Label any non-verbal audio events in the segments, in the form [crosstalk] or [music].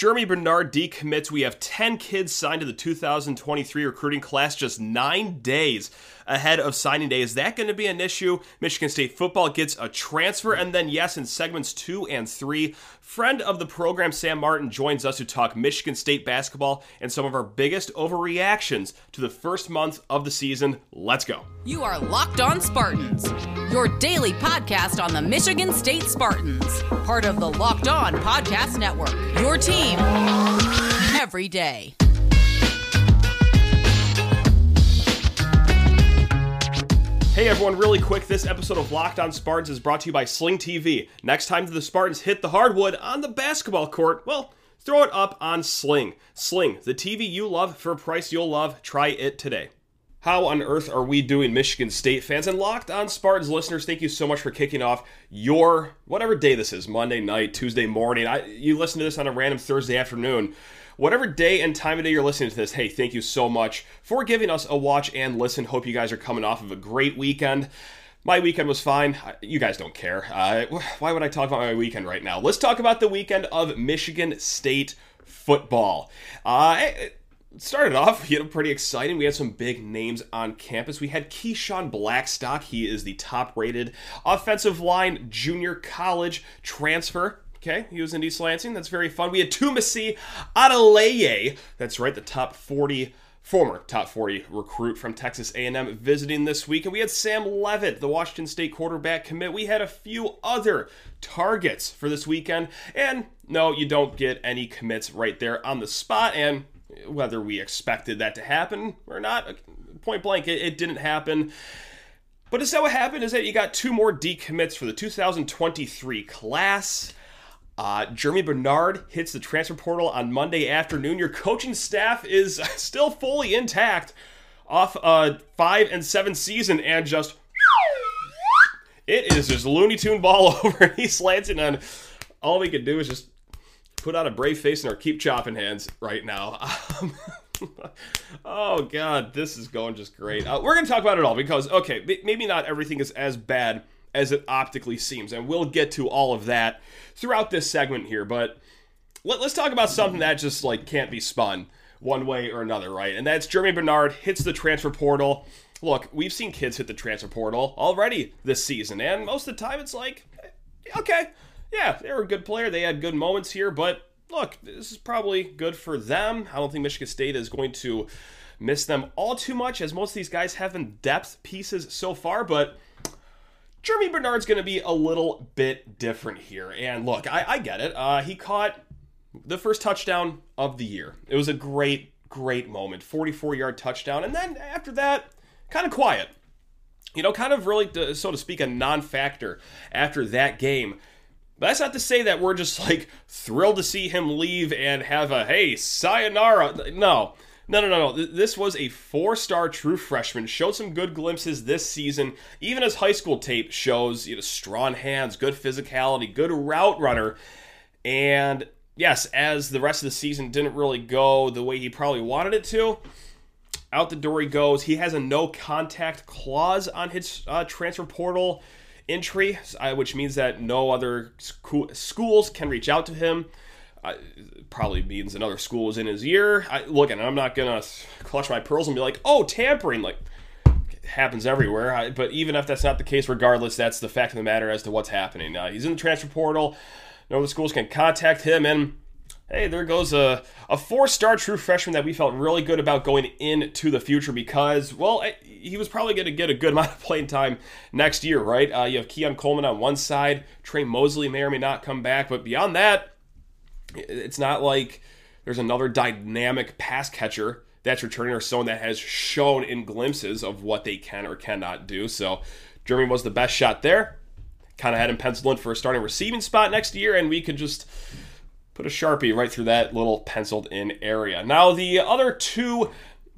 Germie Bernard decommits. We have 10 kids signed to the 2023 recruiting class just nine days ahead of signing day. Is that going to be an issue? Michigan State football gets a transfer. And then, yes, in segments two and three, friend of the program, Sam Martin, joins us to talk Michigan State basketball and some of our biggest overreactions to the first month of the season. Let's go. You are Locked On Spartans, your daily podcast on the Michigan State Spartans, part of the Locked On Podcast Network. Your team every day. Hey everyone, really quick, this episode of Locked On Spartans is brought to you by Sling TV. Next time the Spartans hit the hardwood on the basketball court, well, throw it up on Sling. Sling, the TV you love for a price you'll love. Try it today. How on earth are we doing, Michigan State fans? And Locked On Spartans listeners, thank you so much for kicking off your whatever day this is Monday night, Tuesday morning. I, you listen to this on a random Thursday afternoon. Whatever day and time of day you're listening to this, hey, thank you so much for giving us a watch and listen. Hope you guys are coming off of a great weekend. My weekend was fine. You guys don't care. Uh, why would I talk about my weekend right now? Let's talk about the weekend of Michigan State football. Uh, started off, you know, pretty exciting. We had some big names on campus. We had Keyshawn Blackstock. He is the top-rated offensive line junior college transfer. Okay, he was in East Lansing. That's very fun. We had Tunmise Adeleye. That's right, the top 40 former top 40 recruit from Texas A&M visiting this week and we had Sam Leavitt, the Washington State quarterback commit we had a few other targets for this weekend and no you don't get any commits right there on the spot and whether we expected that to happen or not. Point blank, it, it didn't happen. But is that what happened? Is that you got two more decommits for the 2023 class? Uh, Germie Bernard hits the transfer portal on Monday afternoon. Your coaching staff is [laughs] still fully intact off a five and seven season, and just [laughs] it is just Looney Tune ball [laughs] over in East Lansing, and all we can do is just put on a brave face and our keep chopping hands right now. [laughs] Um, [laughs] oh god, this is going just great. Uh, we're gonna talk about it all because okay, maybe not everything is as bad as it optically seems, and we'll get to all of that throughout this segment here. But let, us talk about something that just like can't be spun one way or another, right? And that's Germie Bernard hits the transfer portal. Look, we've seen kids hit the transfer portal already this season, and most of the time it's like, okay, yeah, they were a good player. They had good moments here, but look, this is probably good for them. I don't think Michigan State is going to miss them all too much, as most of these guys have in depth pieces so far, but. Germie Bernard's going to be a little bit different here. And look, I, I get it. Uh, he caught the first touchdown of the year. It was a great, great moment. 44 yard touchdown. And then after that, kind of quiet. You know, kind of really, so to speak, a non factor after that game. But that's not to say that we're just like thrilled to see him leave and have a hey, sayonara. No. No, no, no, no. This was a four star true freshman. Showed some good glimpses this season. Even his high school tape shows you know, strong hands, good physicality, good route runner. And yes, as the rest of the season didn't really go the way he probably wanted it to, out the door he goes. He has a no contact clause on his uh, transfer portal entry, which means that no other schools can reach out to him. Uh, probably means another school is in his ear. I, look, and I'm not gonna clutch my pearls and be like, "Oh, tampering!" Like happens everywhere. I, but even if that's not the case, regardless, that's the fact of the matter as to what's happening. Uh, he's in the transfer portal. No other schools can contact him, and hey, there goes a, a four star true freshman that we felt really good about going into the future because, well, he was probably going to get a good [laughs] amount of playing time next year, right? Uh, you have Keon Coleman on one side, Tre Mosley may or may not come back, but beyond that, it's not like there's another dynamic pass catcher that's returning or someone that has shown in glimpses of what they can or cannot do. So, Germie was the best shot there. Kind of had him penciled in for a starting receiving spot next year, and we could just put a sharpie right through that little penciled in area. Now, the other two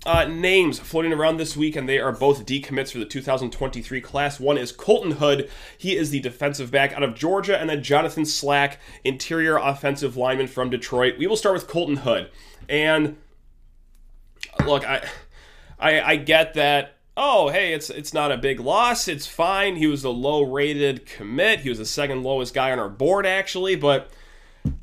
uh, names floating around this week, and they are both decommits for the 2023 class. One is Colton Hood. He is the defensive back out of Georgia, and then Jonathan Slack, interior offensive lineman from Detroit. We will start with Colton Hood. And look, I, I, I get that. Oh, hey, it's it's not a big loss. It's fine. He was a low rated commit. He was the second lowest guy on our board, actually, but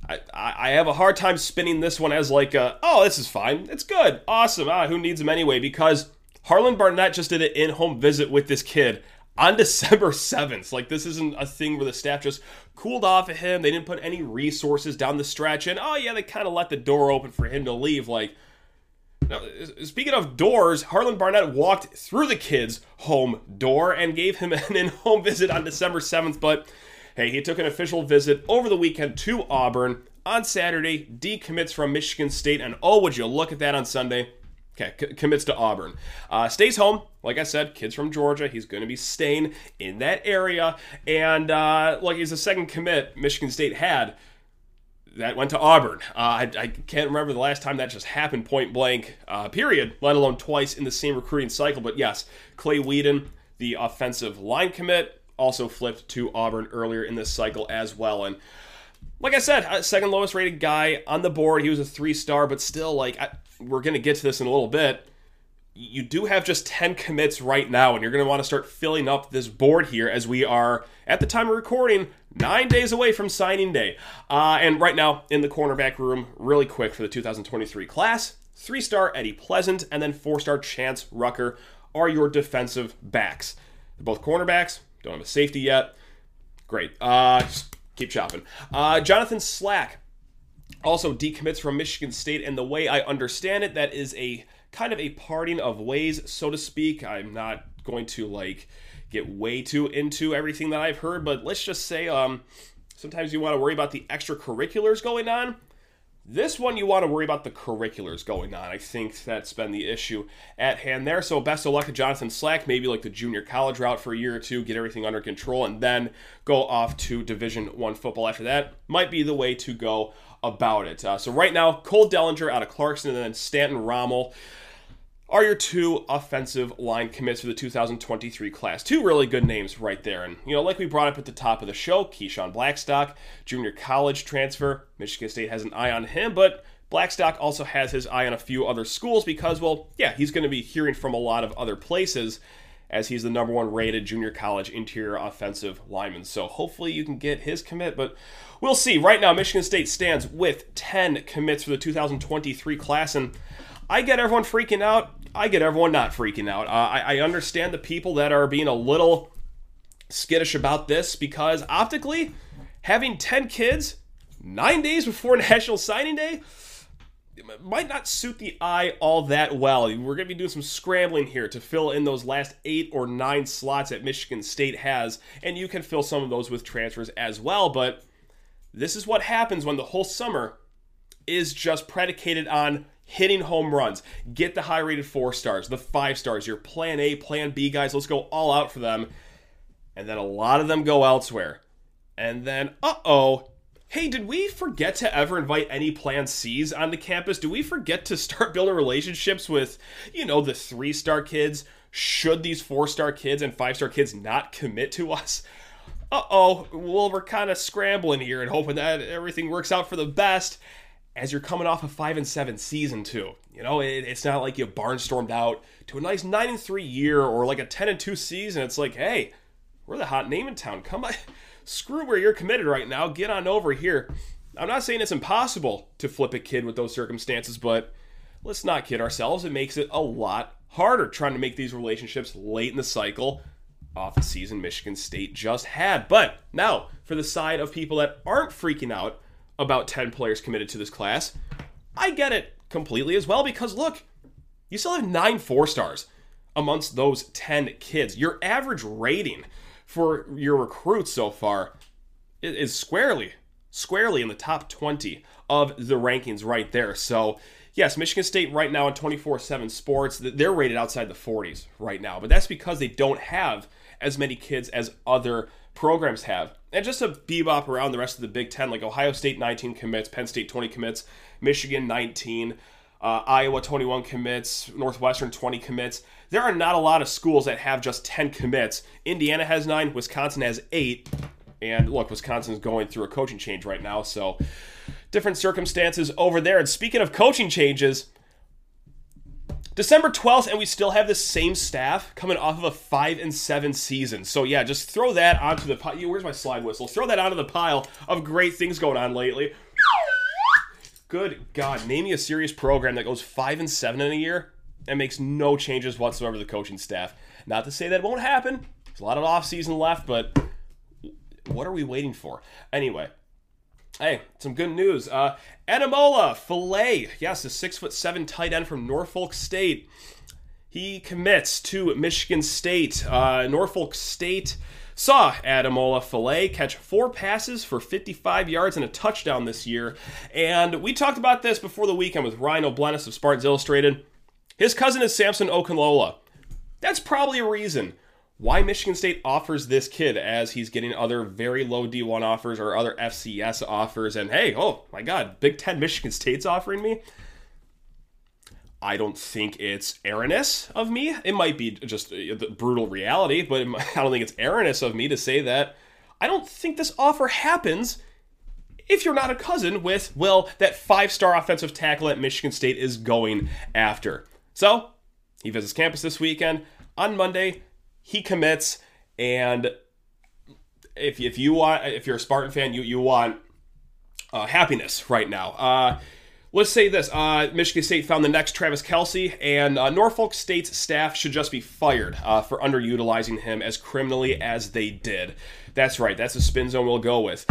I, I have a hard time spinning this one as like, a, oh, this is fine. It's good. Awesome. Ah, who needs him anyway? Because Harlon Barnett just did an in home visit with this kid on [laughs] December 7th. Like, this isn't a thing where the staff just cooled off of him. They didn't put any resources down the stretch. And, oh, yeah, they kind of let the door open for him to leave. Like, now, speaking of doors, Harlon Barnett walked through the kid's home door and gave him [laughs] an in home visit on December 7th. But hey, he took an official visit over the weekend to Auburn. On Saturday, decommits from Michigan State. And oh, would you look at that on Sunday? Okay, c- commits to Auburn. Uh, stays home. Like I said, kids from Georgia. He's going to be staying in that area. And uh, like he's the second commit Michigan State had that went to Auburn. Uh, I, I, can't remember the last time that just happened point blank, uh, period, let alone twice in the same recruiting cycle. But yes, Clay Whedon, the offensive line commit, also flipped to Auburn earlier in this cycle as well. And like I said, second lowest rated guy on the board. He was a three star, but still, like, I, we're going to get to this in a little bit. You do have just 10 commits right now, and you're going to want to start filling up this board here as we are, at the time of recording, nine days away from signing day. Uh, and right now, in the cornerback room, really quick for the 2023 class, three star Eddie Pleasant, and then four star Chance Rucker are your defensive backs. They're both cornerbacks, don't have a safety yet. Great. Uh, just keep chopping. Uh, Jonathan Slack also decommits from Michigan State, and the way I understand it, that is a kind of a parting of ways, so to speak. I'm not going to like get way too into everything that I've heard, but let's just say um, sometimes you want to worry about the extracurriculars going on. This one, you want to worry about the curriculars going on. I think that's been the issue at hand there. So, best of luck to Jonathan Slack. Maybe like the junior college route for a year or two, get everything under control, and then go off to Division One football after that. Might be the way to go about it. Uh, so, right now, Cole Dellinger out of Clarkston, and then Stanton Ramil are your two offensive line commits for the 2023 class. Two really good names right there. And, you know, like we brought up at the top of the show, Keyshawn Blackstock, junior college transfer. Michigan State has an eye on him, but Blackstock also has his eye on a few other schools because, well, yeah, he's going to be hearing from a lot of other places as he's the number one rated junior college interior offensive lineman. So hopefully you can get his commit, but we'll see. Right now, Michigan State stands with 10 commits for the 2023 class, and I get everyone freaking out. I get everyone not freaking out. Uh, I, I understand the people that are being a little skittish about this because optically, having 10 kids nine days before [laughs] National Signing Day might not suit the eye all that well. We're going to be doing some scrambling here to fill in those last eight or nine slots that Michigan State has, and you can fill some of those with transfers as well. But this is what happens when the whole summer is just predicated on hitting home runs. Get the high rated four stars, the five stars, your plan A, plan B guys. Let's go all out for them. And then a lot of them go elsewhere. And then, uh oh, hey, did we forget to ever invite any plan C's on the campus? Do we forget to start [laughs] building relationships with, you know, the three star kids? Should these four star kids and five star kids not commit to us? Uh oh, well, we're kind of scrambling here and hoping that everything works out for the best as you're coming off a five and seven season too. You know, it, it's not like you barnstormed out to a nice nine and three year or like a ten and two season. It's like, hey, we're the hot name in town. Come on, [laughs] screw where you're committed right now. Get on over here. I'm not saying it's impossible to flip a kid with those circumstances, but let's not kid ourselves. It makes it a lot harder trying to make these relationships late in the cycle off the season Michigan State just had. But now, for the side of people that aren't freaking out about 10 players committed to this class. I get it completely as well because look, you still have nine four stars amongst those 10 kids. Your average rating for your recruits so far is squarely, squarely in the top 20 of the rankings right there. So, yes, Michigan State right now in 24 7 sports, they're rated outside the 40s right now, but that's because they don't have as many kids as other programs have. And just to bebop around the rest of the Big Ten, like Ohio State 19 commits, Penn State 20 commits, Michigan 19, uh, Iowa 21 commits, Northwestern 20 commits. There are not a lot of schools that have just 10 commits. Indiana has nine, Wisconsin has eight. And look, Wisconsin's going through a coaching change right now, so different circumstances over there. And speaking of coaching changes, December 12th, and we still have the same staff coming off of a 5 and 7 season. So, yeah, just throw that onto the pile. Where's my slide whistle? Throw that onto the pile of great things going on lately. Good God, name me a serious program that goes five and seven in a year and makes no changes whatsoever to the coaching staff. Not to say that won't happen. There's a lot of off season left, but what are we waiting for? Anyway, hey, some good news. Uh, Ademola Faleye, yes, a six foot seven tight end from Norfolk State. He commits to Michigan State. Uh, Norfolk State saw Ademola Faleye catch four passes for 55 yards and a touchdown this year. And we talked about this before the weekend with Ryan O'Bleness of Spartans Illustrated. His cousin is Samson Okunlola. That's probably a reason why Michigan State offers this kid as he's getting other very low D1 offers or other FCS offers. And hey, oh my God, Big Ten Michigan State's offering me. I don't think it's erroneous of me. It might be just the brutal reality, but [laughs] I don't think it's erroneous of me to say that I don't think this offer happens if you're not a cousin with, well, that five star offensive tackle at Michigan State is going after. So, he visits campus this weekend. On Monday, he commits, and if, if you want, if you're a Spartan fan, you, you want uh, happiness right now. Uh, let's say this uh, Michigan State found the next Travis Kelce, and uh, Norfolk State's staff should just be fired uh, for underutilizing him as criminally as they did. That's right, that's a spin zone we'll go with.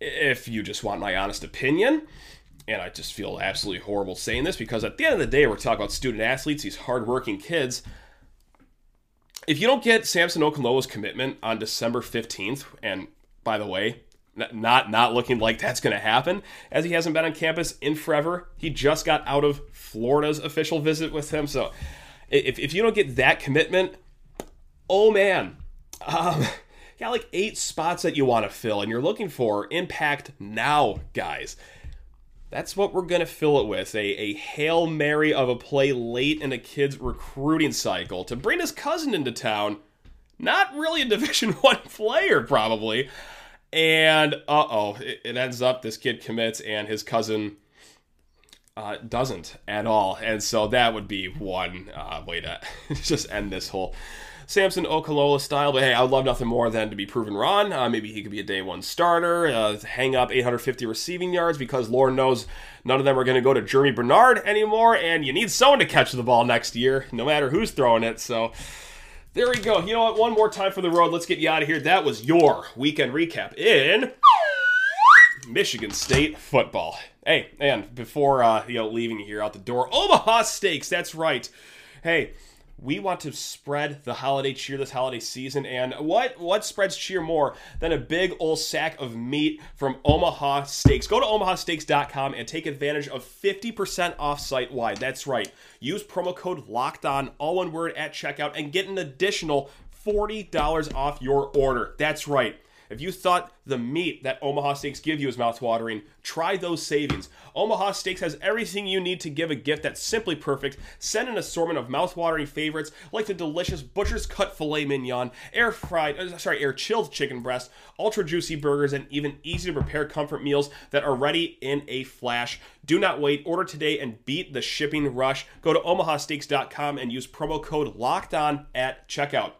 If you just want my honest opinion, and I just feel absolutely horrible saying this because at the end of the day, we're talking about student athletes, these hardworking kids. If you don't get Samson Okunlola's commitment on December 15th, and by the way, not not looking like that's going to happen as he hasn't been on campus in forever. He just got out of Florida's official visit with him. So if, if you don't get that commitment, oh man, um, [laughs] got like eight spots that you want to fill, and you're looking for impact now, guys. That's what we're going to fill it with a, a Hail Mary of a play late in a kid's recruiting cycle to bring his cousin into town. Not really a [laughs] Division One player, probably. And uh oh, it, it, ends up this kid commits and his cousin uh, doesn't at all. And so that would be one uh, way to [laughs] just end this whole Samson Okunlola style. But hey, I would love nothing more than to be proven wrong. Uh, maybe he could be a day one starter, uh, hang up 850 receiving yards because Lord knows none of them are going to go to Germie Bernard anymore. And you need someone to catch the ball next year, no matter who's throwing it. So. There we go. You know what? One more time for the road. Let's get you out of here. That was your weekend recap in Michigan State football. Hey, and before uh, you know leaving here out the door, Omaha Steaks. That's right. Hey, we want to spread the holiday cheer this holiday season and what what spreads cheer more than a big old sack of meat from omaha steaks? Go to omahasteaks.com and take advantage of 50% off site wide that's right. Use promo code locked on all one word at checkout and get an additional $40 off your order. That's right if you thought the meat that Omaha Steaks give you is mouthwatering, try those savings. Omaha Steaks has everything you need to give a gift that's simply perfect. Send an assortment of mouthwatering favorites like the delicious butcher's cut filet mignon, air fried, uh, sorry, air chilled chicken breast, ultra juicy burgers, and even easy to prepare comfort meals that are ready in a flash. Do not wait. Order today and beat the shipping rush. Go to omahasteaks.com and use promo code locked on at checkout.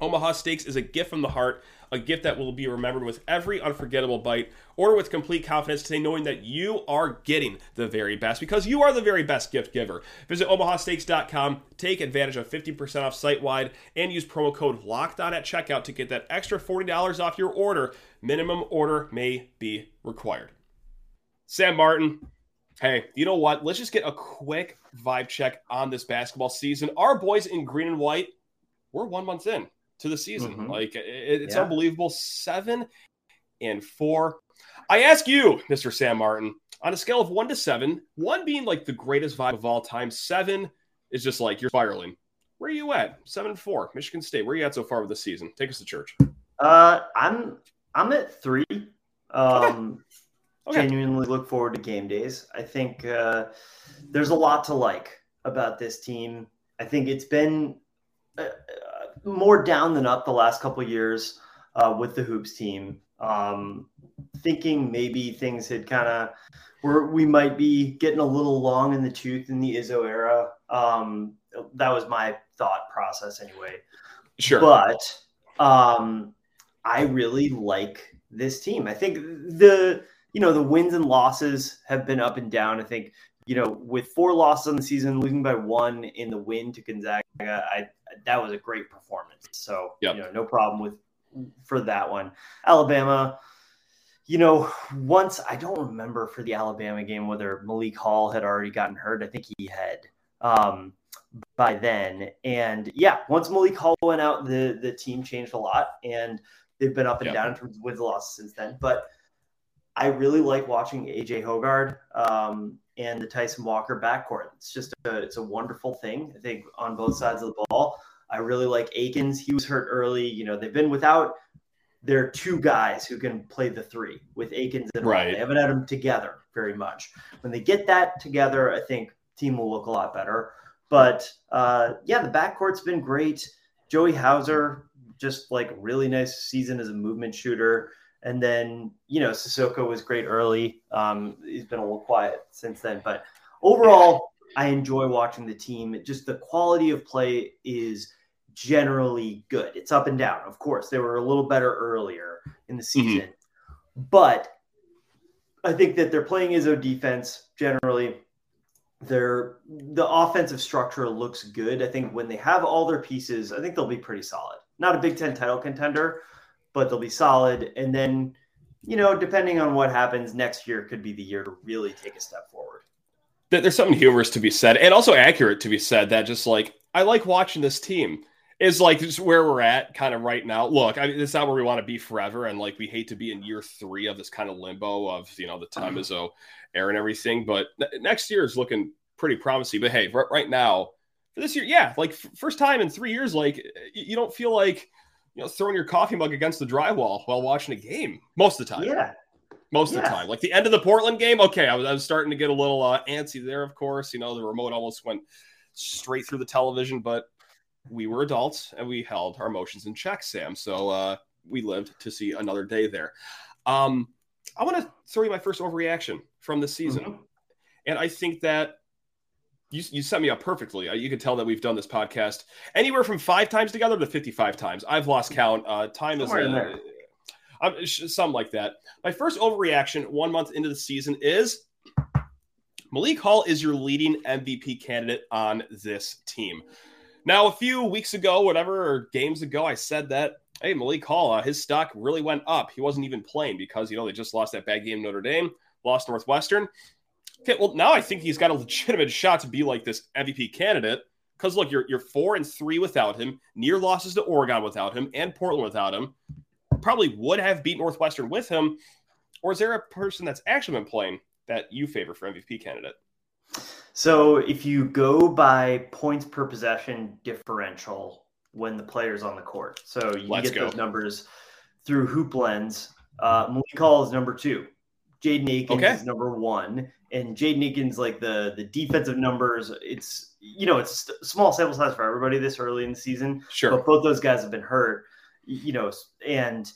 Omaha Steaks is a gift from the heart a gift that will be remembered with every unforgettable bite. Order with complete confidence today, knowing that you are getting the very best because you are the very best gift giver. Visit omahasteaks.com, take advantage of 50% off site wide, and use promo code locked on at checkout to get that extra $40 off your order. Minimum order may be required. Sam Martin, Hey, you know what? Let's just get a quick vibe check on this basketball season. Our boys in green and white, we're one month in to the season. Mm-hmm. Like it, it's yeah. unbelievable. Seven and four. I ask you, Mr. Sam Martin, on a scale of one to seven, one being like the greatest vibe of all time, seven is just like you're spiraling. Where are you at? Seven and four, Michigan State. Where are you at so far with the season? Take us to church. Uh, I'm I'm at three. Um, okay. Okay. Genuinely look forward to game days. I think uh, there's a lot to like about this team. I think it's been more down than up the last couple years uh, with the hoops team. Um, thinking maybe things had kind of where we might be getting a little long in the tooth in the Izzo era. Um, that was my thought process anyway. Sure. But um, I really like this team. I think the you know, the wins and losses have been up and down. I think, you know, with four losses on the season, losing by one in the win to Gonzaga, I that was a great performance. So, yep. you know, no problem with for that one. Alabama, you know, once I don't remember for the Alabama game whether Malik Hall had already gotten hurt. I think he had um, by then. And yeah, once Malik Hall went out, the the team changed a lot, and they've been up and yep. down in terms of wins and losses since then. But I really like watching AJ Hoggard. um, and the Tyson Walker backcourt. It's just a, it's a wonderful thing. I think on both sides of the ball. I really like Akins. He was hurt early. You know, they've been without their two guys who can play the three with Akins and right. They haven't had them together very much. When they get that together, I think team will look a lot better. But uh, yeah, the backcourt's been great. Joey Hauser, just like really nice season as a movement shooter. And then, you know, Sissoko was great early. Um, he's been a little quiet since then. But overall, I enjoy watching the team. Just the quality of play is generally good. It's up and down. Of course, they were a little better earlier in the mm-hmm. season. Mm-hmm. But I think that they're playing Izzo defense generally. Their the offensive structure looks good. I think when they have all their pieces, I think they'll be pretty solid. Not a Big Ten title contender, but they'll be solid. And then, you know, depending on what happens next year, could be the year to really take a step forward. There's something humorous to be said, and also accurate to be said. That just like I like watching this team is like just where we're at kind of right now. Look, I mean, it's not where we want to be forever, and like we hate to be in year three of this kind of limbo of you know the time is oh air and everything. But next year is looking pretty promising. But hey, right now for this year, yeah, like f- first time in three years, like you don't feel like you know throwing your coffee mug against the drywall while watching a game most of the time. Yeah. Most yeah. of the time, like the end of the Portland game, okay, I was, I was starting to get a little uh, antsy there. Of course, you know the remote almost went straight through the television, but we were adults and we held our emotions in check, Sam. So uh, we lived to see another day there. Um, I want to throw you my first overreaction from the season. Mm-hmm. And I think that you, you set me up perfectly. Uh, you can tell that we've done this podcast anywhere from five times together to 55 times. I've lost count. Uh, time is uh, something like that. My first overreaction one month into the season is Malik Hall is your leading MVP candidate on this team. Now, a few weeks ago, whatever, or games ago, I said that, hey, Malik Hall, uh, his stock really went up. He wasn't even playing because, you know, they just lost that bad game Notre Dame, lost Northwestern. Okay, well, now I think he's got a legitimate shot to be like this MVP candidate. Because look, you're you're four and three without him, near losses to Oregon without him, and Portland without him. Probably would have beat Northwestern with him. Or is there a person that's actually been playing that you favor for MVP candidate? So if you go by points per possession differential when the player's on the court, so you Let's get go. those numbers through Hoop Lens. Uh, Malik Hall is number two. Jaden Akins okay. is number one, and Jaden Akins like the the defensive numbers. It's you know it's small sample size for everybody this early in the season. Sure, but both those guys have been hurt. You know, and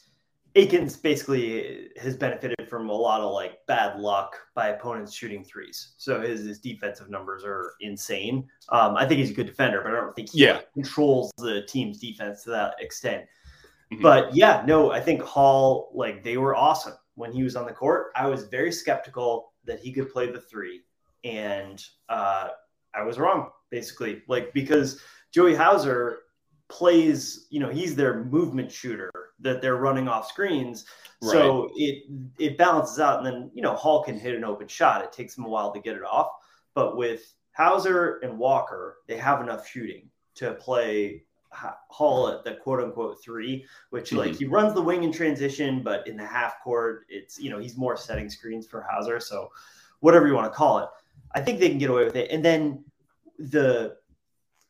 Akins basically has benefited from a lot of like bad luck by opponents shooting threes. So his, his defensive numbers are insane. Um, I think he's a good defender, but I don't think he yeah. like, controls the team's defense to that extent. Mm-hmm. But yeah, no, I think Hall, like they were awesome when he was on the court. I was very skeptical that he could play the three. And uh, I was wrong, basically. Like because Joey Hauser plays, you know, he's their movement shooter that they're running off screens. Right. So it it balances out, and then you know Hall can hit an open shot. It takes him a while to get it off, but with Hauser and Walker, they have enough shooting to play Hall at the quote unquote three, which mm-hmm. like he runs the wing in transition, but in the half court, it's you know he's more setting screens for Hauser. So whatever you want to call it, I think they can get away with it. And then the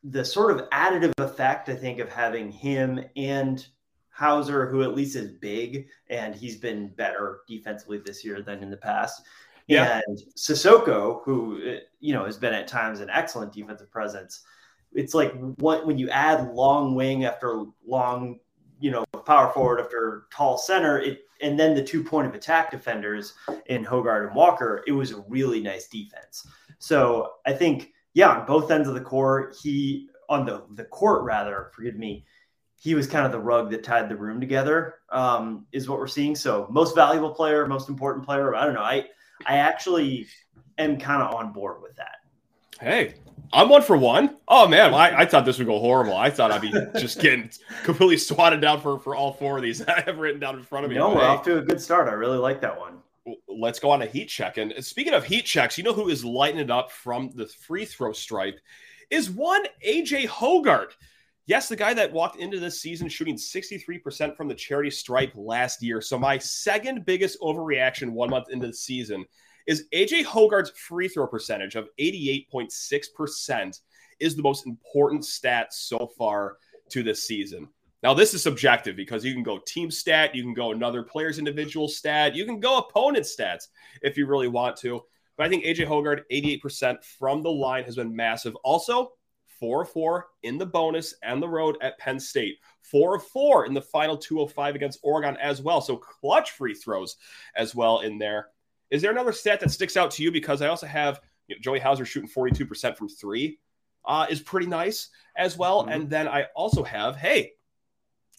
the sort of additive effect, I think, of having him and Hauser, who at least is big and he's been better defensively this year than in the past. Yeah. And Sissoko, who you know has been at times an excellent defensive presence. It's like what when you add long wing after long, you know, power forward after tall center, it and then the two point of attack defenders in Hoggard and Walker, it was a really nice defense. So I think, yeah, on both ends of the court, he on the the court rather, forgive me, he was kind of the rug that tied the room together. Um, is what we're seeing. So most valuable player, most important player. I don't know. I I actually am kind of on board with that. Hey, I'm one for one. Oh man, I, I thought this would go horrible. I thought I'd be just [laughs] getting completely swatted down for for all four of these [laughs] I have written down in front of me. No, we're off to a good start. I really like that one. Let's go on a heat check. And speaking of heat checks, you know who is lighting it up from the free throw stripe is one AJ Hoggard. Yes, the guy that walked into this season shooting 63% from the charity stripe last year. So my second biggest overreaction one month into the season is AJ Hoggard's free throw percentage of 88.6% is the most important stat so far to this season. Now, this is subjective because you can go team stat, you can go another player's individual stat, you can go opponent stats if you really want to. But I think AJ Hoggard, 88% from the line has been massive. Also, 4 4 in the bonus and the road at Penn State. 4 4 in the final 205 against Oregon as well. So clutch free throws as well in there. Is there another stat that sticks out to you? Because I also have you know, Joey Hauser shooting 42% from three uh, is pretty nice as well. Mm-hmm. And then I also have, hey,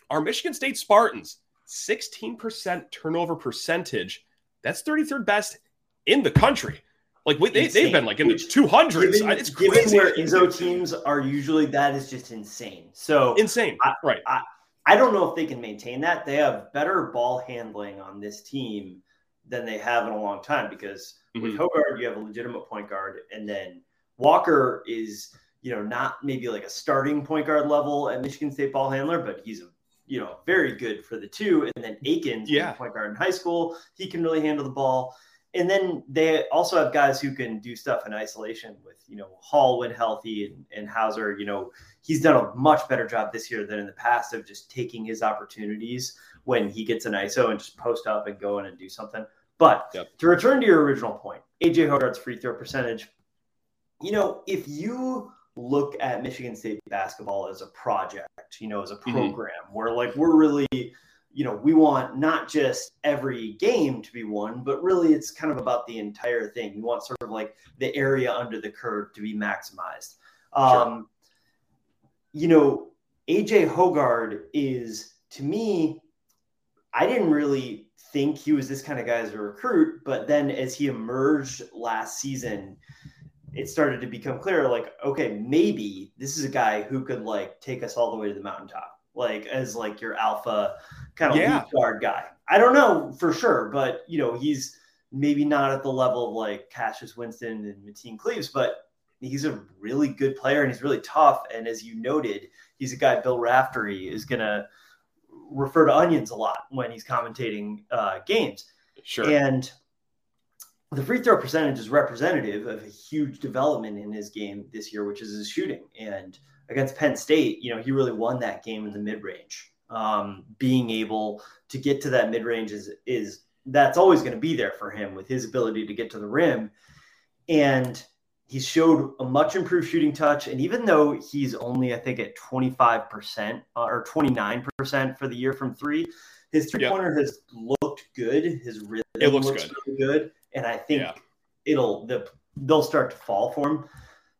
our Michigan State Spartans, 16% turnover percentage. That's 33rd best in the country. Like they, they've been like in the 200s. Given, it's crazy. where Izzo teams are usually, that is just insane. So insane. I, right. I, I don't know if they can maintain that. They have better ball handling on this team than they have in a long time because mm-hmm. with Hoggard, you have a legitimate point guard, and then Walker is, you know, not maybe like a starting point guard level at Michigan State ball handler, but he's a you know very good for the two. And then Akins, yeah, point guard in high school, he can really handle the ball. And then they also have guys who can do stuff in isolation with, you know, Hall when healthy and, and Hauser. You know, he's done a much better job this year than in the past of just taking his opportunities when he gets an ISO and just post up and go in and do something. But yep. to return to your original point, AJ Hoggard's free throw percentage, you know, if you look at Michigan State basketball as a project, you know, as a mm-hmm. program mm-hmm. where like we're really, you know, we want not just every game to be won, but really it's kind of about the entire thing. You want sort of like the area under the curve to be maximized. Um. You know, AJ Hoggard is to me, I didn't really think he was this kind of guy as a recruit, but then as he emerged last season, it started to become clear like, okay, maybe this is a guy who could like take us all the way to the mountaintop, like as like your alpha kind of yeah. guard guy. I don't know for sure, but you know, he's maybe not at the level of like Cassius Winston and Mateen Cleaves, but he's a really good player and he's really tough. And as you noted, he's a guy Bill Raftery is gonna refer to onions a lot when he's commentating uh, games. Sure. And the free throw percentage is representative of a huge development in his game this year, which is his shooting. And against Penn State, you know, he really won that game in the mid range. Um, being able to get to that mid range is is that's always going to be there for him with his ability to get to the rim. And he showed a much improved shooting touch. And even though he's only, I think, at 25% uh, or 29% for the year from three, his three pointer yep. has looked good. His rhythm it looks, looks good. Really good. And I think yeah. it'll, the, they'll start to fall for him.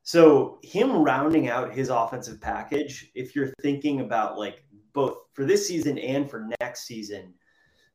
So, him rounding out his offensive package, if you're thinking about like both for this season and for next season,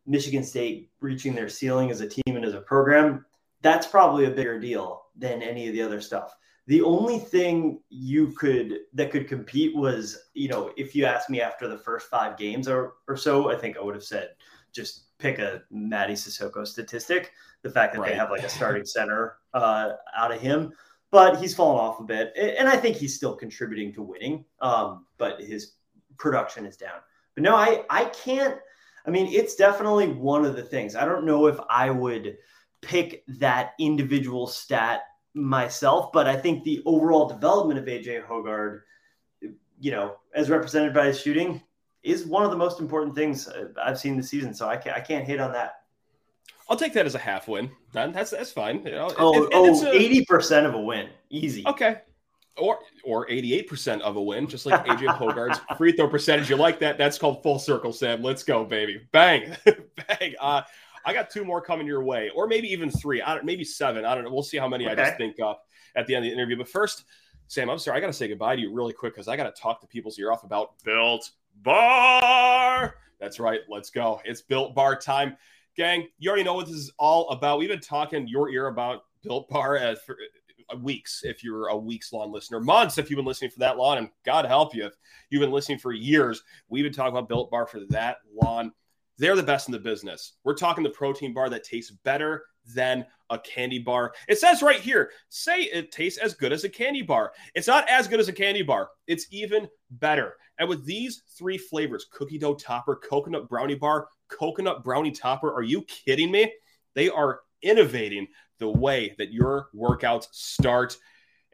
Michigan State reaching their ceiling as a team and as a program, that's probably a bigger deal than any of the other stuff. The only thing you could that could compete was, you know, if you asked me after the first five games or, or so, I think I would have said just pick a Mady Sissoko statistic. The fact that right. they have like a starting center uh, out of him, but he's fallen off a bit, and I think he's still contributing to winning. Um, but his production is down. But no, I I can't. I mean, it's definitely one of the things. I don't know if I would pick that individual stat myself, but I think the overall development of AJ Hoggard, you know, as represented by his shooting, is one of the most important things I've seen this season. So I can't, I can't hit on that. I'll take that as a half win. That's that's fine. You know, oh, oh, 80 percent of a win, easy. Okay, or or 88% of a win, just like AJ Hoggard's free throw percentage. You like that? That's called full circle, Sam. Let's go, baby. Bang. [laughs] Bang. Uh, I got two more coming your way, or maybe even three. I don't, maybe seven. I don't know. We'll see how many okay. I just think up at the end of the interview. But first, Sam, I'm sorry, I got to say goodbye to you really quick because I got to talk to people's ear off about built Bar. That's right. Let's go. It's Built Bar time. Gang, you already know what this is all about. We've been talking your ear about Built Bar as for uh, weeks, if you're a weeks long listener, months if you've been listening for that long, and God help you if you've been listening for years. We've been talking about Built Bar for that long. They're the best in the business. We're talking the protein bar that tastes better than a candy bar. It says right here, say it tastes as good as a candy bar. It's not as good as a candy bar, it's even better. And with these three flavors cookie dough topper, coconut brownie bar, coconut brownie topper are you kidding me? They are innovating the way that your workouts start.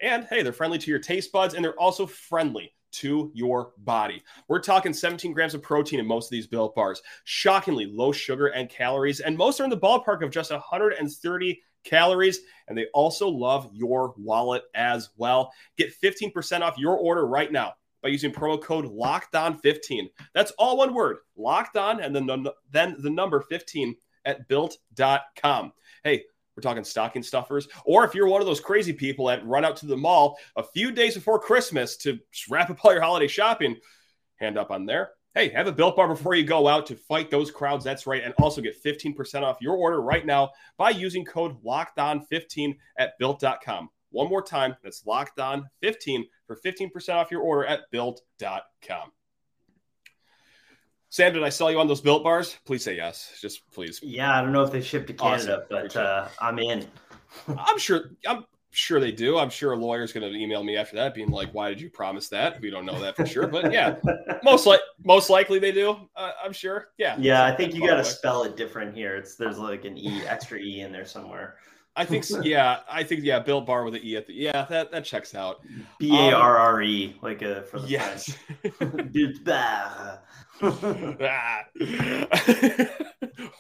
And hey, they're friendly to your taste buds and they're also friendly to your body. We're talking 17 grams of protein in most of these built bars, shockingly low sugar and calories, and most are in the ballpark of just 130 calories. And they also love your wallet as well. Get 15% off your order right now by using promo code locked on 15 that's all one word locked on and then the, then the number 15 at built.com hey we're talking stocking stuffers. Or if you're one of those crazy people that run out to the mall a few days before Christmas to wrap up all your holiday shopping, hand up on there. Hey, have a built bar before you go out to fight those crowds. That's right. And also get 15% off your order right now by using code locked on 15 at built.com. One more time, that's locked on 15 for 15% off your order at built.com. Sam, did I sell you on those built bars? Please say yes. Just please. Yeah, I don't know if they ship to Canada, awesome. but uh, I'm in. [laughs] I'm sure. I'm sure they do. I'm sure a lawyer's going to email me after that, being like, "Why did you promise that?" We don't know that for sure, but yeah, [laughs] most like most likely they do. Uh, I'm sure. Yeah. Yeah, I think you got to spell it different here. It's there's like an e extra e in there somewhere. I think yeah, I think yeah, Built Bar with an e at the yeah that that checks out. B A R R E like a for the yes. Built [laughs] Bar. [laughs]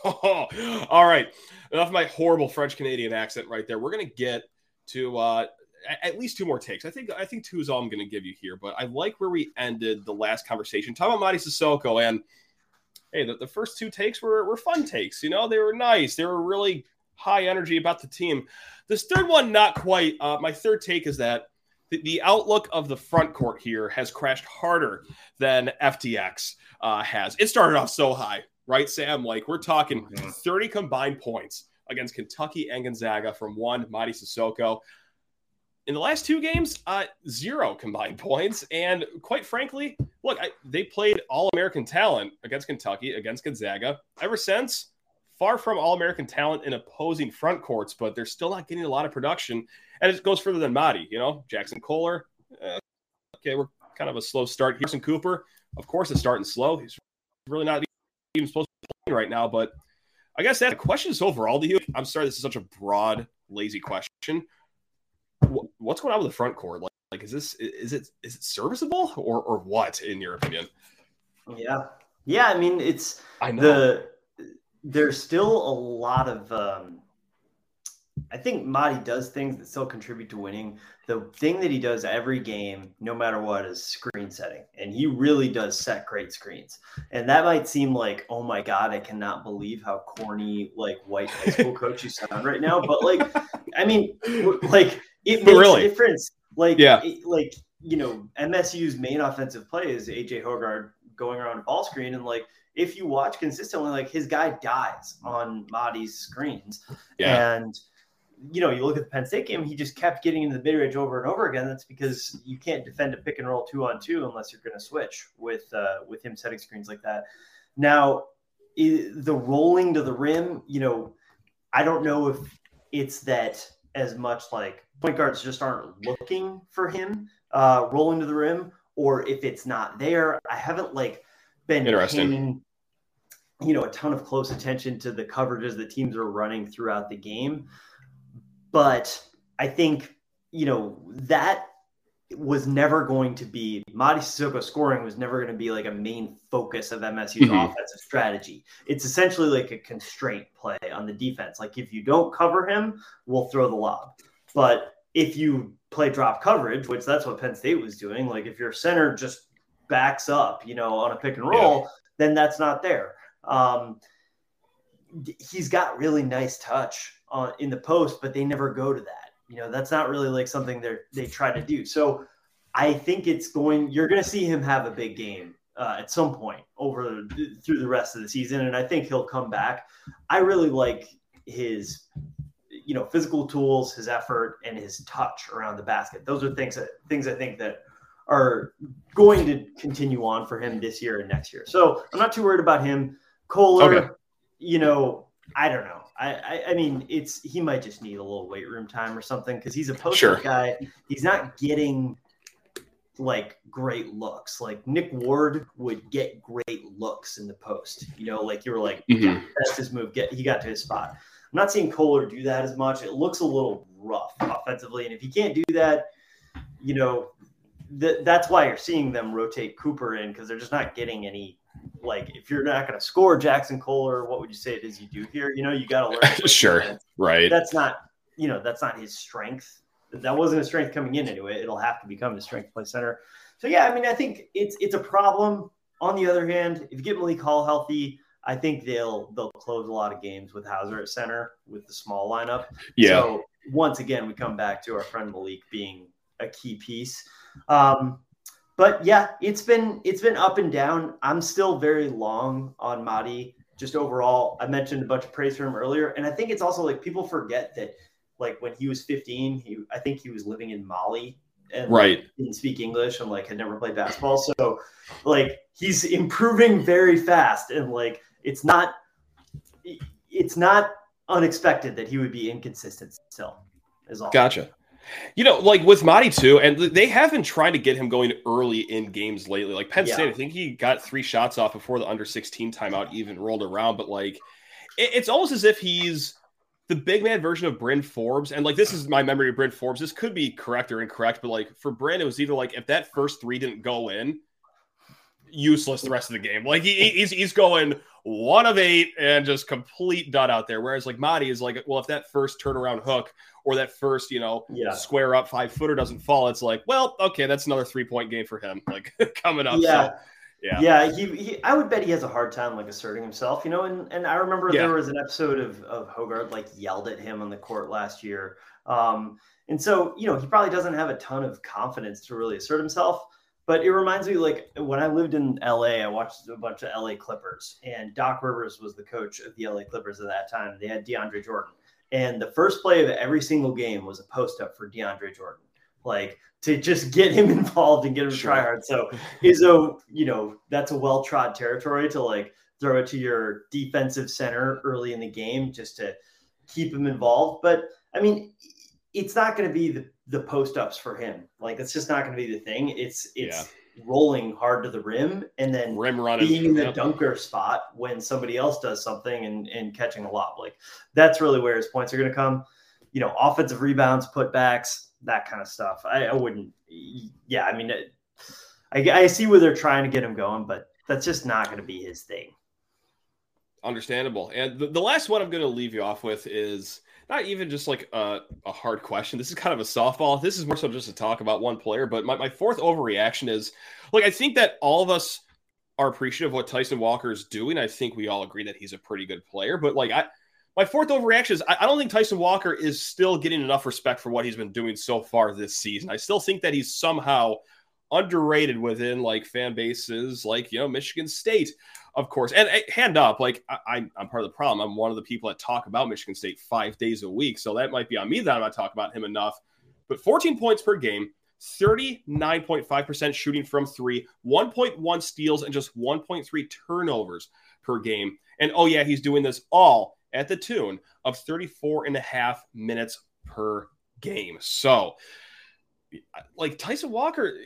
oh, all right. Enough of my horrible French Canadian accent right there. We're gonna get to uh, at least two more takes. I think I think two is all I'm gonna give you here, but I like where we ended the last conversation. Talking about Mady Sissoko and hey, the, the first two takes were, were fun takes. You know, they were nice. They were really high energy about the team. This third one, not quite. Uh, my third take is that the, the outlook of the front court here has crashed harder than FTX uh, has. It started off so high, right, Sam? Like we're talking mm-hmm. 30 combined points against Kentucky and Gonzaga from one Mady Sissoko. In the last two games, uh, zero combined [laughs] points. And quite frankly, look, I, they played all American talent against Kentucky, against Gonzaga. Ever since, far from all American talent in opposing front courts, but they're still not getting a lot of production. And it goes further than Mady, you know, Jackson Kohler. Eh, okay, we're kind of a slow start. Carson Cooper, of course, it's starting slow. He's really not even supposed to be playing right now. But I guess that question is overall to you. I'm sorry, this is such a broad, lazy question. What's going on with the front court? Like, like is this is it is it serviceable or or what in your opinion? Yeah, yeah. I mean, it's I know. the there's still a lot of um, I think Mady does things that still contribute to winning. The thing that he does every game, no matter what, is screen setting. And he really does set great screens. And that might seem like, oh my God, I cannot believe how corny, like white high school [laughs] coach you sound right now. But like, I mean, like it makes really? a difference. Like, yeah, it, like, you know, MSU's main offensive play is AJ Hoggard going around a ball screen. And like, if you watch consistently, like his guy dies on Mady's screens. Yeah. And you know, you look at the Penn State game, he just kept getting into the mid range over and over again. That's because you can't defend a pick and roll two on two unless you're going to switch with uh, with him setting screens like that. Now, the rolling to the rim, you know, I don't know if it's that as much like point guards just aren't looking for him uh, rolling to the rim, or if it's not there. I haven't like been paying, you know, a ton of close attention to the coverages that teams are running throughout the game. But I think, you know, that was never going to be Mady Sissoko scoring was never going to be like a main focus of MSU's mm-hmm. offensive strategy. It's essentially like a constraint play on the defense. Like if you don't cover him, we'll throw the lob. But if you play drop coverage, which that's what Penn State was doing, like if your center just backs up, you know, on a pick and roll, yeah. then that's not there. Um, he's got really nice touch on in the post, but they never go to that. You know, that's not really like something they they try to do. So I think it's going. You're going to see him have a big game uh, at some point over through the rest of the season, and I think he'll come back. I really like his you know physical tools, his effort, and his touch around the basket. Those are things that things I think that are going to continue on for him this year and next year. So I'm not too worried about him. Kohler, okay. you know, I don't know. I, I, I mean, it's he might just need a little weight room time or something because he's a post sure. guy. He's not getting like great looks. Like Nick Ward would get great looks in the post. You know, like you were like, mm-hmm. yeah, that's his move. Get he got to his spot. I'm not seeing Kohler do that as much. It looks a little rough offensively, and if he can't do that, you know, th- that's why you're seeing them rotate Cooper in because they're just not getting any. Like, if you're not going to score Jaxon Kohler, what would you say it is you do here? You know, you got to learn. [laughs] sure, right. That's not, you know, that's not his strength. That wasn't a strength coming in anyway. It'll have to become his strength play center. So yeah, I mean, I think it's it's a problem. On the other hand, if you get Malik Hall healthy, I think they'll they'll close a lot of games with Hauser at center with the small lineup. Yeah. So once again, we come back to our friend Malik being a key piece. Um, but yeah, it's been it's been up and down. I'm still very long on Mady. Just overall, I mentioned a bunch of praise for him earlier, and I think it's also like people forget that like when he was 15, he I think he was living in Mali and right like, didn't speak English and like had never played basketball. So like he's improving very fast, and like it's not it's not unexpected that he would be inconsistent still. Is all. Gotcha. You know, like with Mady too, and they have been trying to get him going early in games lately. Like Penn yeah. State, I think he got three shots off before the under 16 timeout even rolled around. But like, it, it's almost as if he's the big man version of Bryn Forbes. And like, this is my memory of Bryn Forbes. This could be correct or incorrect, but like for Bryn, it was either like if that first three didn't go in, useless the rest of the game. Like he, he's he's going one of eight and just complete dud out there. Whereas like Mady is like, well, if that first turnaround hook or that first, you know, yeah. square up five footer doesn't fall, it's like, well, okay, that's another three point game for him, like [laughs] coming up. Yeah. So, yeah. Yeah. He, he, I would bet he has a hard time like asserting himself, you know, and, and I remember yeah. there was an episode of, of Hoggard like yelled at him on the court last year. Um, and so, you know, he probably doesn't have a ton of confidence to really assert himself. But it reminds me like when I lived in LA, I watched a bunch of LA Clippers, and Doc Rivers was the coach of the LA Clippers at that time. They had DeAndre Jordan. And the first play of every single game was a post up for DeAndre Jordan, like to just get him [laughs] involved and get him to try hard. So Izzo, you know, that's a well trod territory to like throw it to your defensive center early in the game just to keep him involved. But I mean, it's not going to be the the post ups for him. Like it's just not going to be the thing. It's it's yeah. rolling hard to the rim and then rim running being in the yep. dunker spot when somebody else does something and and catching a lob. Like that's really where his points are going to come. You know, offensive rebounds, putbacks, that kind of stuff. I, I wouldn't. Yeah, I mean, I, I see where they're trying to get him going, but that's just not going to be his thing. Understandable. And the, the last one I'm going to leave you off with is not even just like a, a, hard question. This is kind of a softball. This is more so just to talk about one player. But my, my fourth overreaction is like, I think that all of us are appreciative of what Tyson Walker is doing. I think we all agree that he's a pretty good player. But like, I, my fourth overreaction is I, I don't think Tyson Walker is still getting enough respect for what he's been doing so far this season. I still think that he's somehow underrated within like fan bases like you know Michigan State of course. And hand up, like I, am part of the problem. I'm one of the people that talk about Michigan State five days a week, so that might be on me that I'm not talking about him enough. But 14 points per game, 39.5% shooting from three, 1.1 steals, and just 1.3 turnovers per game. And oh yeah, he's doing this all at the tune of 34 and a half minutes per game. So, like Tyson Walker,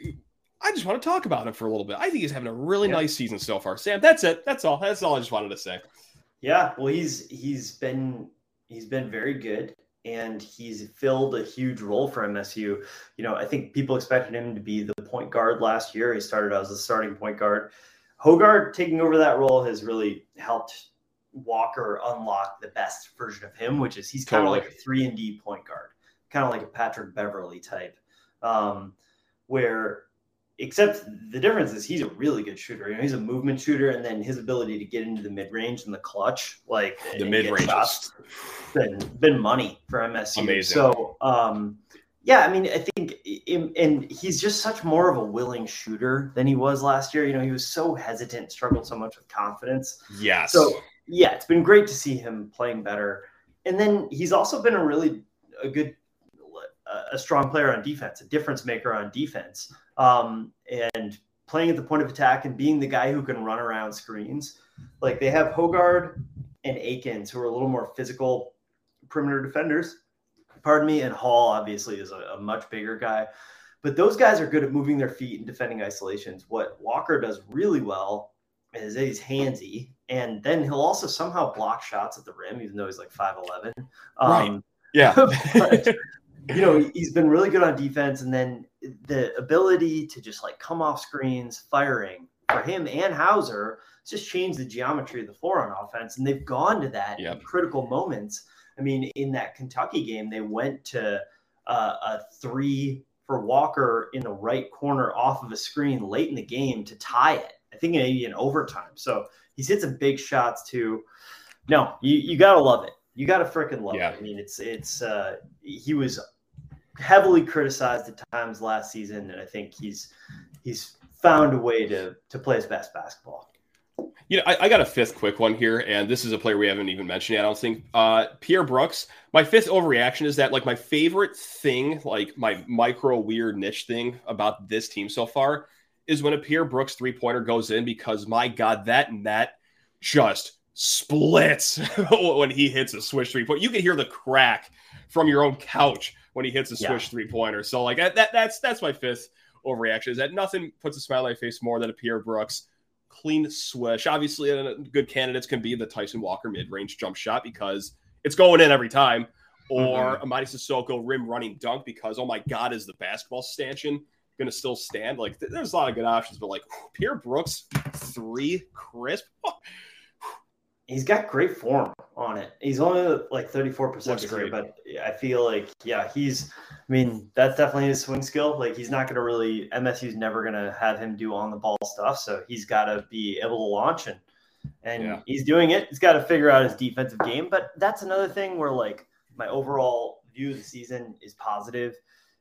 I just want to talk about him for a little bit. I think he's having a really yeah. nice season so far. Sam, that's it. That's all. That's all I just wanted to say. Yeah, well, he's he's been he's been very good, and he's filled a huge role for MSU. You know, I think people expected him to be the point guard last year. He started as a starting point guard. Hoggard taking over that role has really helped Walker unlock the best version of him, which is he's kind totally. of like a three and D point guard, kind of like a Patrick Beverley type, um, where except the difference is he's a really good shooter. You know, he's a movement shooter, and then his ability to get into the mid range and the clutch, like the mid range, been been money for MSU. Amazing. So, um, Yeah, I mean, I think, and he's just such more of a willing shooter than he was last year. You know, he was so hesitant, struggled so much with confidence. Yes. So yeah, it's been great to see him playing better. And then he's also been a really a good, a strong player on defense, a difference maker on defense, um, and playing at the point of attack and being the guy who can run around screens. Like they have Hoggard and Akins, who are a little more physical perimeter defenders pardon me, and Hall obviously is a, a much bigger guy. But those guys are good at moving their feet and defending isolations. What Walker does really well is he's handsy, and then he'll also somehow block shots at the rim, even though he's like five eleven. Um, right. Yeah. [laughs] but, you know, he's been really good on defense, and then the ability to just like come off screens, firing for him and Hauser just changed the geometry of the floor on offense, and they've gone to that yep. in critical moments I mean, in that Kentucky game, they went to uh, a three for Walker in the right corner off of a screen late in the game to tie it. I think maybe in overtime. So he's hit some big shots too. No, you, you gotta love it. You gotta freaking love yeah. it. I mean, it's it's uh, he was heavily criticized at times last season, and I think he's he's found a way to to play his best basketball. You know, I, I, got a fifth quick one here, and this is a player we haven't even mentioned yet. I don't think uh, Pierre Brooks. My fifth overreaction is that like my favorite thing, like my micro weird niche thing about this team so far, is when a Pierre Brooks three pointer goes in because my god, that net just splits [laughs] when he hits a swish three point. You can hear the crack from your own couch when he hits a swish yeah. three pointer. So like that, that's that's my fifth overreaction is that nothing puts a smile on my face more than a Pierre Brooks clean swish. Obviously, good candidates can be the Tyson Walker mid range jump shot because it's going in every time, or mm-hmm. a Mady Sissoko rim running dunk because, oh my God, is the basketball stanchion going to still stand? Like, there's a lot of good options, but like Pierre Brooks, three crisp. He's got great form on it. He's only like 34% this year, but I feel like, yeah, he's I mean, that's definitely his swing skill. Like he's not going to really MSU's never going to have him do on the ball stuff, so he's got to be able to launch and and yeah. he's doing it. He's got to figure out his defensive game, but that's another thing where like my overall view of the season is positive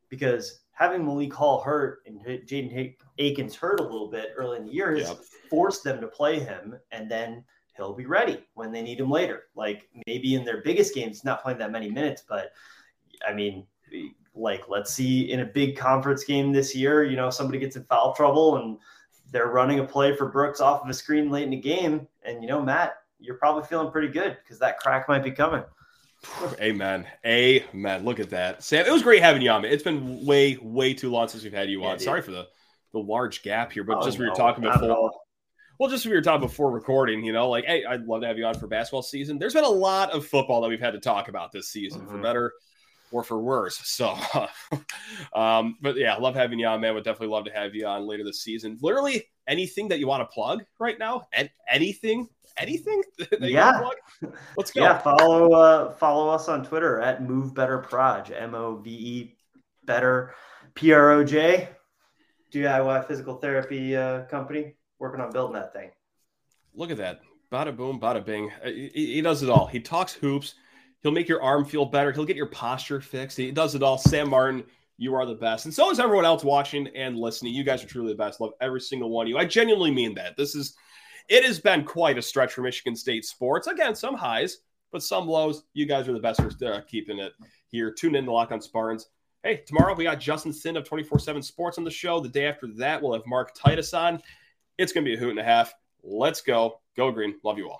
because having Malik Hall hurt and Jaden Akins hurt a little bit early in the year has yep. forced them to play him, and then he'll be ready when they need him later. Like maybe in their biggest games, not playing that many minutes, but I mean, like let's see in a big conference game this year, you know, somebody gets in foul trouble and they're running a play for Brooks off of a screen late in the game. And you know, Matt, you're probably feeling pretty good because that crack might be coming. Amen. Amen. Look at that. Sam, it was great having you on. It's been way, way too long since we've had you on. Sorry for the the large gap here, but oh, just we were talking before. Well, just we were talking before recording, you know, like, hey, I'd love to have you on for basketball season. There's been a lot of football that we've had to talk about this season, mm-hmm. for better or for worse. So, [laughs] um, but yeah, love having you on, man. Would definitely love to have you on later this season. Literally anything that you want to plug right now, and anything, anything. [laughs] yeah, let's go. [laughs] Yeah, follow uh, follow us on Twitter at Move Better Proj, M O V E Better P R O J, DIY physical therapy uh, company working on building that thing. Look at that. Bada boom, bada bing. Uh, he, he does it all. He talks hoops. He'll make your arm feel better. He'll get your posture fixed. He does it all. Sam Martin, you are the best. And so is everyone else watching and listening. You guys are truly the best. Love every single one of you. I genuinely mean that. This is, it has been quite a stretch for Michigan State sports. Again, some highs, but some lows. You guys are the best for uh, keeping it here. Tune in to Lock on Spartans. Hey, tomorrow we got Justin Thind of 24 7 Sports on the show. The day after that, we'll have Mark Titus on. It's going to be a hoot and a half. Let's go. Go green. Love you all.